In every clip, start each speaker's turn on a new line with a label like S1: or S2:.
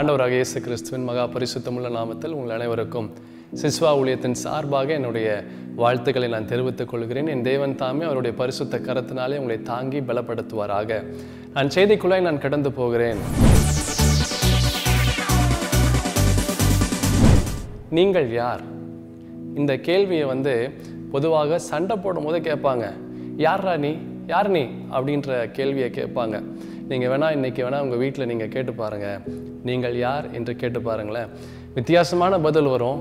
S1: ஆண்டவராக இயேசு கிறிஸ்துவின் மகா பரிசுத்தமுள்ள நாமத்தில் உங்கள் அனைவருக்கும் சிஸ்வா ஊழியத்தின் சார்பாக என்னுடைய வாழ்த்துக்களை நான் தெரிவித்துக் கொள்கிறேன். என் தேவன் தாமே அவருடைய பரிசுத்த கரத்தினாலே உங்களை தாங்கி பலப்படுத்துவாராக. நான் செய்திக்குள்ளாய் நான் கடந்து போகிறேன். நீங்கள் யார்? இந்த கேள்வியை வந்து பொதுவாக சண்டை போடும் போது கேட்பாங்க. யார்ரா நீ? யார் நீ? அப்படின்ற கேள்வியை கேட்பாங்க. நீங்கள் வேணால் இன்றைக்கி வேணால் உங்கள் வீட்டில் நீங்கள் கேட்டு பாருங்கள் நீங்கள் யார்? என்று கேட்டு பாருங்களேன். வித்தியாசமான பதில் வரும்.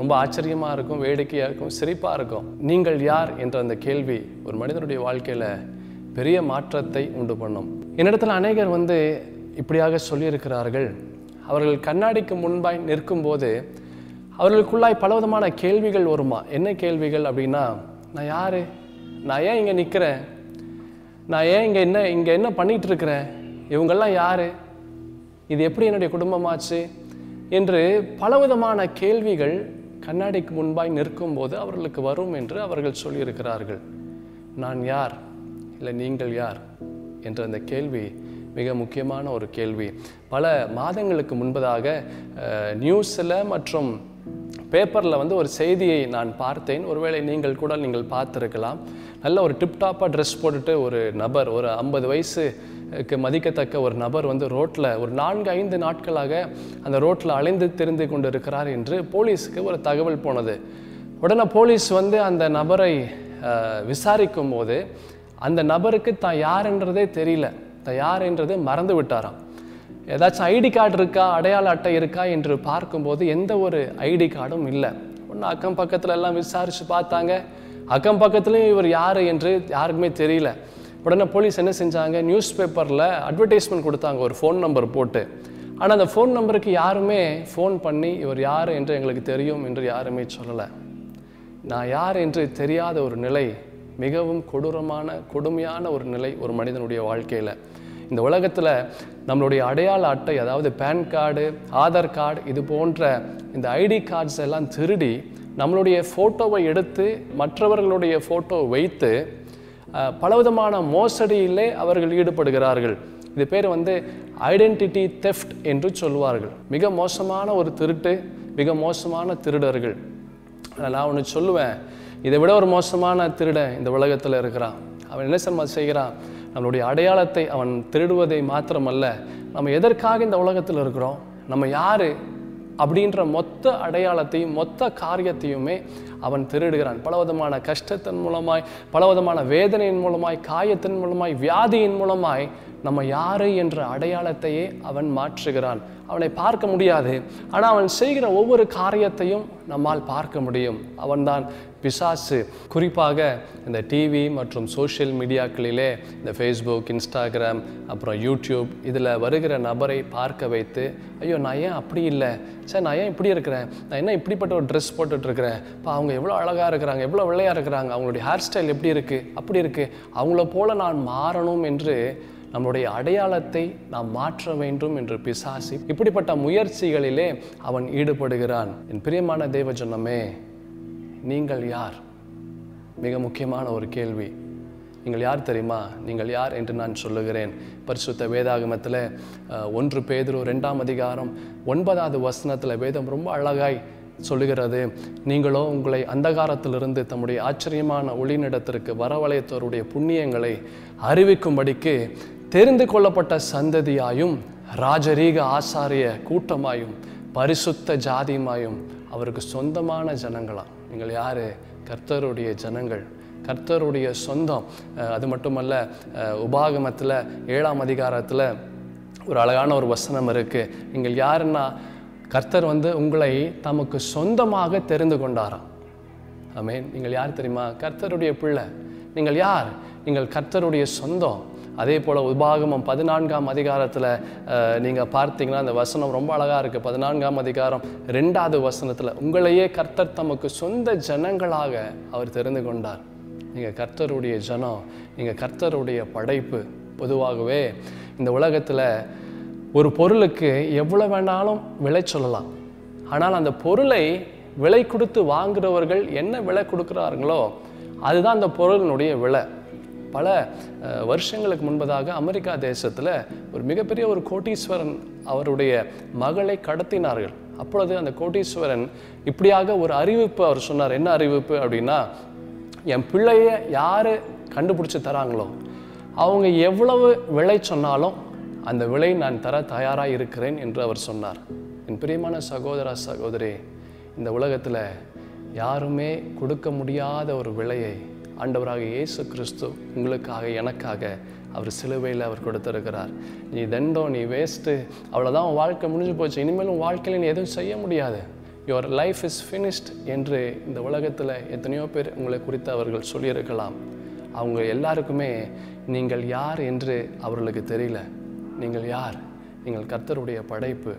S1: ரொம்ப ஆச்சரியமாக இருக்கும் வேடிக்கையாக இருக்கும் சிரிப்பாக இருக்கும். நீங்கள் யார்? என்ற அந்த கேள்வி ஒரு மனிதனுடைய வாழ்க்கையில் பெரிய மாற்றத்தை உண்டு பண்ணும். என்னிடத்தில் அநேகர் வந்து இப்படியாக சொல்லியிருக்கிறார்கள். அவர்கள் கண்ணாடிக்கு முன்பாய் நிற்கும்போது அவர்களுக்குள்ளாய் பலவிதமான கேள்விகள் வருமா? என்ன கேள்விகள் அப்படின்னா நான் யாரு? நான் ஏன் இங்கே நிற்கிறேன் நான் ஏன் இங்கே என்ன இங்கே என்ன பண்ணிகிட்டு இருக்கிறேன் இவங்கெல்லாம் யாரு? இது எப்படி என்னுடைய குடும்பமாச்சு? என்று பலவிதமான கேள்விகள் கண்ணாடிக்கு முன்பாய் நிற்கும் போது அவர்களுக்கு வரும் என்று அவர்கள் சொல்லியிருக்கிறார்கள். நான் யார்? இல்லை நீங்கள் யார்? என்ற அந்த கேள்வி மிக முக்கியமான ஒரு கேள்வி. பல மாதங்களுக்கு முன்பதாக நியூஸில் மற்றும் பேப்பரில் வந்து ஒரு செய்தியை நான் பார்த்தேன். ஒருவேளை நீங்கள் கூட நீங்கள் பார்த்துருக்கலாம். நல்ல ஒரு டிப்டாப்பாக ட்ரெஸ் போட்டுட்டு ஒரு நபர் ஒரு ஐம்பது வயசுக்கு மதிக்கத்தக்க ஒரு நபர் வந்து ரோட்டில் ஒரு நான்கு ஐந்து நாட்களாக அந்த ரோட்டில் அலைந்து திரிந்து கொண்டு இருக்கிறார் என்று போலீஸுக்கு ஒரு தகவல் போனது. உடனே போலீஸ் வந்து அந்த நபரை விசாரிக்கும் போது அந்த நபருக்கு தான் யாருன்றதே தெரியல. தான் யாருன்றது மறந்து விட்டாராம். ஏதாச்சும் ஐடி கார்டு இருக்கா அடையாள அட்டை இருக்கா என்று பார்க்கும்போது எந்த ஒரு ஐடி கார்டும் இல்லை. ஒன்று அக்கம் பக்கத்துல எல்லாம் விசாரித்து பார்த்தாங்க. அக்கம் பக்கத்துலேயும் இவர் யார் என்று யாருக்குமே தெரியல. உடனே போலீஸ் என்ன செஞ்சாங்க? நியூஸ் பேப்பரில் அட்வர்டைஸ்மெண்ட் கொடுத்தாங்க. ஒரு ஃபோன் நம்பர் போட்டு. ஆனால் அந்த ஃபோன் நம்பருக்கு யாருமே ஃபோன் பண்ணி இவர் யார் என்று எங்களுக்கு தெரியும் என்று யாருமே சொல்லலை. நான் யார் என்று தெரியாத ஒரு நிலை மிகவும் கொடூரமான கொடுமையான ஒரு நிலை ஒரு மனிதனுடைய வாழ்க்கையில். இந்த உலகத்தில் நம்மளுடைய அடையாள அட்டை அதாவது பேன் கார்டு ஆதார் கார்டு இது போன்ற இந்த ஐடி கார்ட்ஸ் எல்லாம் திருடி நம்மளுடைய ஃபோட்டோவை எடுத்து மற்றவர்களுடைய ஃபோட்டோ வைத்து பலவிதமான மோசடியிலே அவர்கள் ஈடுபடுகிறார்கள். இது பேர் வந்து ஐடென்டிட்டி தெஃப்ட் என்று சொல்வார்கள். மிக மோசமான ஒரு திருட்டு மிக மோசமான திருடர்கள். ஆனா நான் ஒன்று சொல்லுவேன். இதை விட ஒரு மோசமான திருடன் இந்த உலகத்தில் இருக்கிறான். அவன் என்ன சர்மா செய்கிறான்? நம்மளுடைய அடையாளத்தை அவன் திருடுவதை மாத்திரமல்ல நம்ம எதற்காக இந்த உலகத்தில் இருக்கிறோம் நம்ம யாரு அப்படின்ற மொத்த அடையாளத்தையும் மொத்த காரியத்தையுமே அவன் திருடுகிறான். பலவிதமான கஷ்டத்தின் மூலமாய் பலவிதமான வேதனையின் மூலமாய் காயத்தின் மூலமாய் வியாதியின் மூலமாய் நம்ம யாரு என்ற அடையாளத்தையே அவன் மாற்றுகிறான். அவனை பார்க்க முடியாது. ஆனால் அவன் செய்கிற ஒவ்வொரு காரியத்தையும் நம்மால் பார்க்க முடியும். அவன்தான் பிசாசு. குறிப்பாக இந்த டிவி மற்றும் சோஷியல் மீடியாக்களிலே இந்த ஃபேஸ்புக் இன்ஸ்டாகிராம் அப்புறம் யூடியூப் இதில் வருகிற நபரை பார்க்க வைத்து ஐயோ நான் ஏன் அப்படி இல்லை? சார் நான் ஏன் இப்படி இருக்கிறேன்? நான் என்ன இப்படிப்பட்ட ஒரு ட்ரெஸ் போட்டுட்ருக்கிறேன்? இப்போ அவங்க எவ்வளோ அழகாக இருக்கிறாங்க எவ்வளோ வெள்ளையாக இருக்கிறாங்க அவங்களுடைய ஹேர் ஸ்டைல் எப்படி இருக்குது அப்படி இருக்குது அவங்கள போல நான் மாறணும் என்று நம்முடைய அடையாளத்தை நாம் மாற்ற வேண்டும் என்று பிசாசி இப்படிப்பட்ட முயற்சிகளிலே அவன் ஈடுபடுகிறான். என் பிரியமான தேவ ஜனமே நீங்கள் யார்? மிக முக்கியமான ஒரு கேள்வி. நீங்கள் யார் தெரியுமா? நீங்கள் யார் என்று நான் சொல்லுகிறேன். பரிசுத்த வேதாகமத்தில் ஒன்று பேதுரு ரெண்டாம் அதிகாரம் ஒன்பதாவது வசனத்தில் வேதம் ரொம்ப அழகாய் சொல்லுகிறது. நீங்களோ உங்களை அந்தகாரத்திலிருந்து தம்முடைய ஆச்சரியமான ஒளிநடத்திற்கு வரவழைத்தோருடைய புண்ணியங்களை அறிவிக்கும்படிக்கு தெரிந்து கொள்ளப்பட்ட சந்ததியாயும் ராஜரீக ஆசாரிய கூட்டமாயும் பரிசுத்த ஜாதியுமாயும் அவருக்கு சொந்தமான ஜனங்களாம் நீங்கள் யார்? கர்த்தருடைய ஜனங்கள். கர்த்தருடைய சொந்தம். அது மட்டுமல்ல உபாகமத்தில் ஏழாம் அதிகாரத்தில் ஒரு அழகான ஒரு வசனம் இருக்குது நீங்கள் யாருன்னா கர்த்தர் வந்து உங்களை தமக்கு சொந்தமாக தெரிந்து கொண்டாராம். ஆமென். நீங்கள் யார் தெரியுமா? கர்த்தருடைய பிள்ளை. நீங்கள் யார்? நீங்கள் கர்த்தருடைய சொந்தம். அதே போல் உபாகமம் பதினான்காம் அதிகாரத்தில் நீங்கள் பார்த்தீங்கன்னா அந்த வசனம் ரொம்ப அழகாக இருக்குது பதினான்காம் அதிகாரம் ரெண்டாவது வசனத்தில் உங்களையே கர்த்தர் தமக்கு சொந்த ஜனங்களாக அவர் தெரிந்து கொண்டார். நீங்கள் கர்த்தருடைய ஜனம் நீங்கள் கர்த்தருடைய படைப்பு. பொதுவாகவே இந்த உலகத்தில் ஒரு பொருளுக்கு எவ்வளோ வேணாலும் விலை சொல்லலாம். ஆனால் அந்த பொருளை விலை கொடுத்து வாங்குறவர்கள் என்ன விலை கொடுக்குறாருங்களோ அதுதான் அந்த பொருளினுடைய விலை. பல வருஷங்களுக்கு முன்பதாக அமெரிக்கா தேசத்தில் ஒரு மிகப்பெரிய ஒரு கோட்டீஸ்வரன் அவருடைய மகளை கடத்தினார்கள். அப்பொழுது அந்த கோட்டீஸ்வரன் இப்படியாக ஒரு அறிவிப்பு அவர் சொன்னார். என்ன அறிவிப்பு? அப்படின்னா என் பிள்ளைய யார் கண்டுபிடிச்சி தராங்களோ அவங்க எவ்வளவு விலை சொன்னாலும் அந்த விலை நான் தர தயாராக இருக்கிறேன் என்று அவர் சொன்னார். என் பிரியமான சகோதர சகோதரி இந்த உலகத்தில் யாருமே கொடுக்க முடியாத ஒரு விலையை ஆண்டவராக இயேசு கிறிஸ்து உங்களுக்காக எனக்காக அவர் சிலுவையில் அவர் கொடுத்துருக்கிறார். நீ தண்டம் நீ வேஸ்ட்டு. அவ்வளோதான் உன் வாழ்க்கை முடிஞ்சு போச்சு. இனிமேலும் வாழ்க்கையில் நீ எதுவும் செய்ய முடியாது. யுவர் லைஃப் இஸ் ஃபினிஷ்ட் என்று இந்த உலகத்தில் எத்தனையோ பேர் உங்களை குறித்து அவர்கள் சொல்லியிருக்கலாம். அவங்க எல்லாருக்குமே நீங்கள் யார் என்று அவர்களுக்கு தெரியல. நீங்கள் யார்? நீங்கள் கர்த்தருடைய படைப்பு.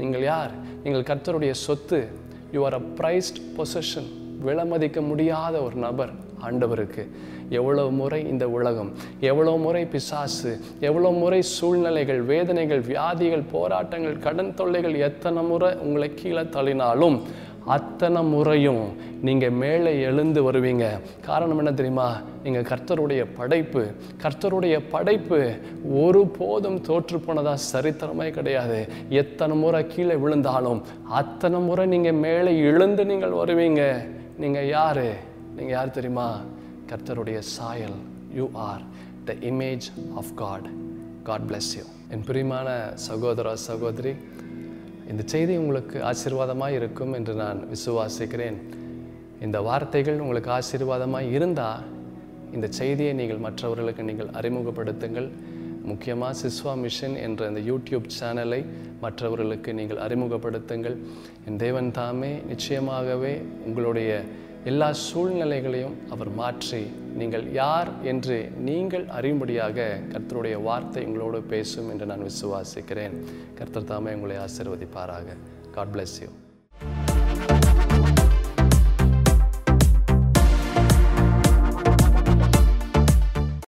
S1: நீங்கள் யார்? நீங்கள் கர்த்தருடைய சொத்து. You are a prized possession விலமதிக்க முடியாத ஒரு நபர். ஆண்டவருக்கு. எவ்வளவு முறை இந்த உலகம் எவ்வளவு முறை பிசாசு எவ்வளவு முறை சூழ்நிலைகள் வேதனைகள் வியாதிகள் போராட்டங்கள் கடன் தொல்லைகள் எத்தனை முறை உங்களை கீழே தள்ளினாலும் அத்தனை முறையும் நீங்கள் மேலே எழுந்து வருவீங்க. காரணம் என்ன தெரியுமா? நீங்கள் கர்த்தருடைய படைப்பு கர்த்தருடைய படைப்பு ஒரு போதும் தோற்று போனதாக சரித்திரமே கிடையாது. எத்தனை முறை கீழே விழுந்தாலும் அத்தனை முறை நீங்கள் மேலே எழுந்து நீங்கள் வருவீங்க. நீங்கள் யார்? நீங்கள் யார் தெரியுமா? கர்த்தருடைய சாயல். You are the image of God God bless you என் பிரியமான சகோதர சகோதரி இந்த செய்தி உங்களுக்கு ஆசீர்வாதமாக இருக்கும் என்று நான் விசுவாசிக்கிறேன். இந்த வார்த்தைகள் உங்களுக்கு ஆசீர்வாதமாக இருந்தால் இந்த செய்தியை நீங்கள் மற்றவர்களுக்கு நீங்கள் அறிமுகப்படுத்துங்கள். முக்கியமாக சிஸ்வா மிஷன் என்ற இந்த யூடியூப் சேனலை மற்றவர்களுக்கு நீங்கள் அறிமுகப்படுத்துங்கள். என் தேவன் தாமே நிச்சயமாகவே உங்களுடைய எல்லா சூழ்நிலைகளையும் அவர் மாற்றி நீங்கள் யார் என்று நீங்கள் அறியும்படியாக கர்த்தருடைய வார்த்தை உங்களோடு பேசும் என்று நான் விசுவாசிக்கிறேன். கர்த்தர் தாமே உங்களை ஆசீர்வதிப்பாராக. God bless you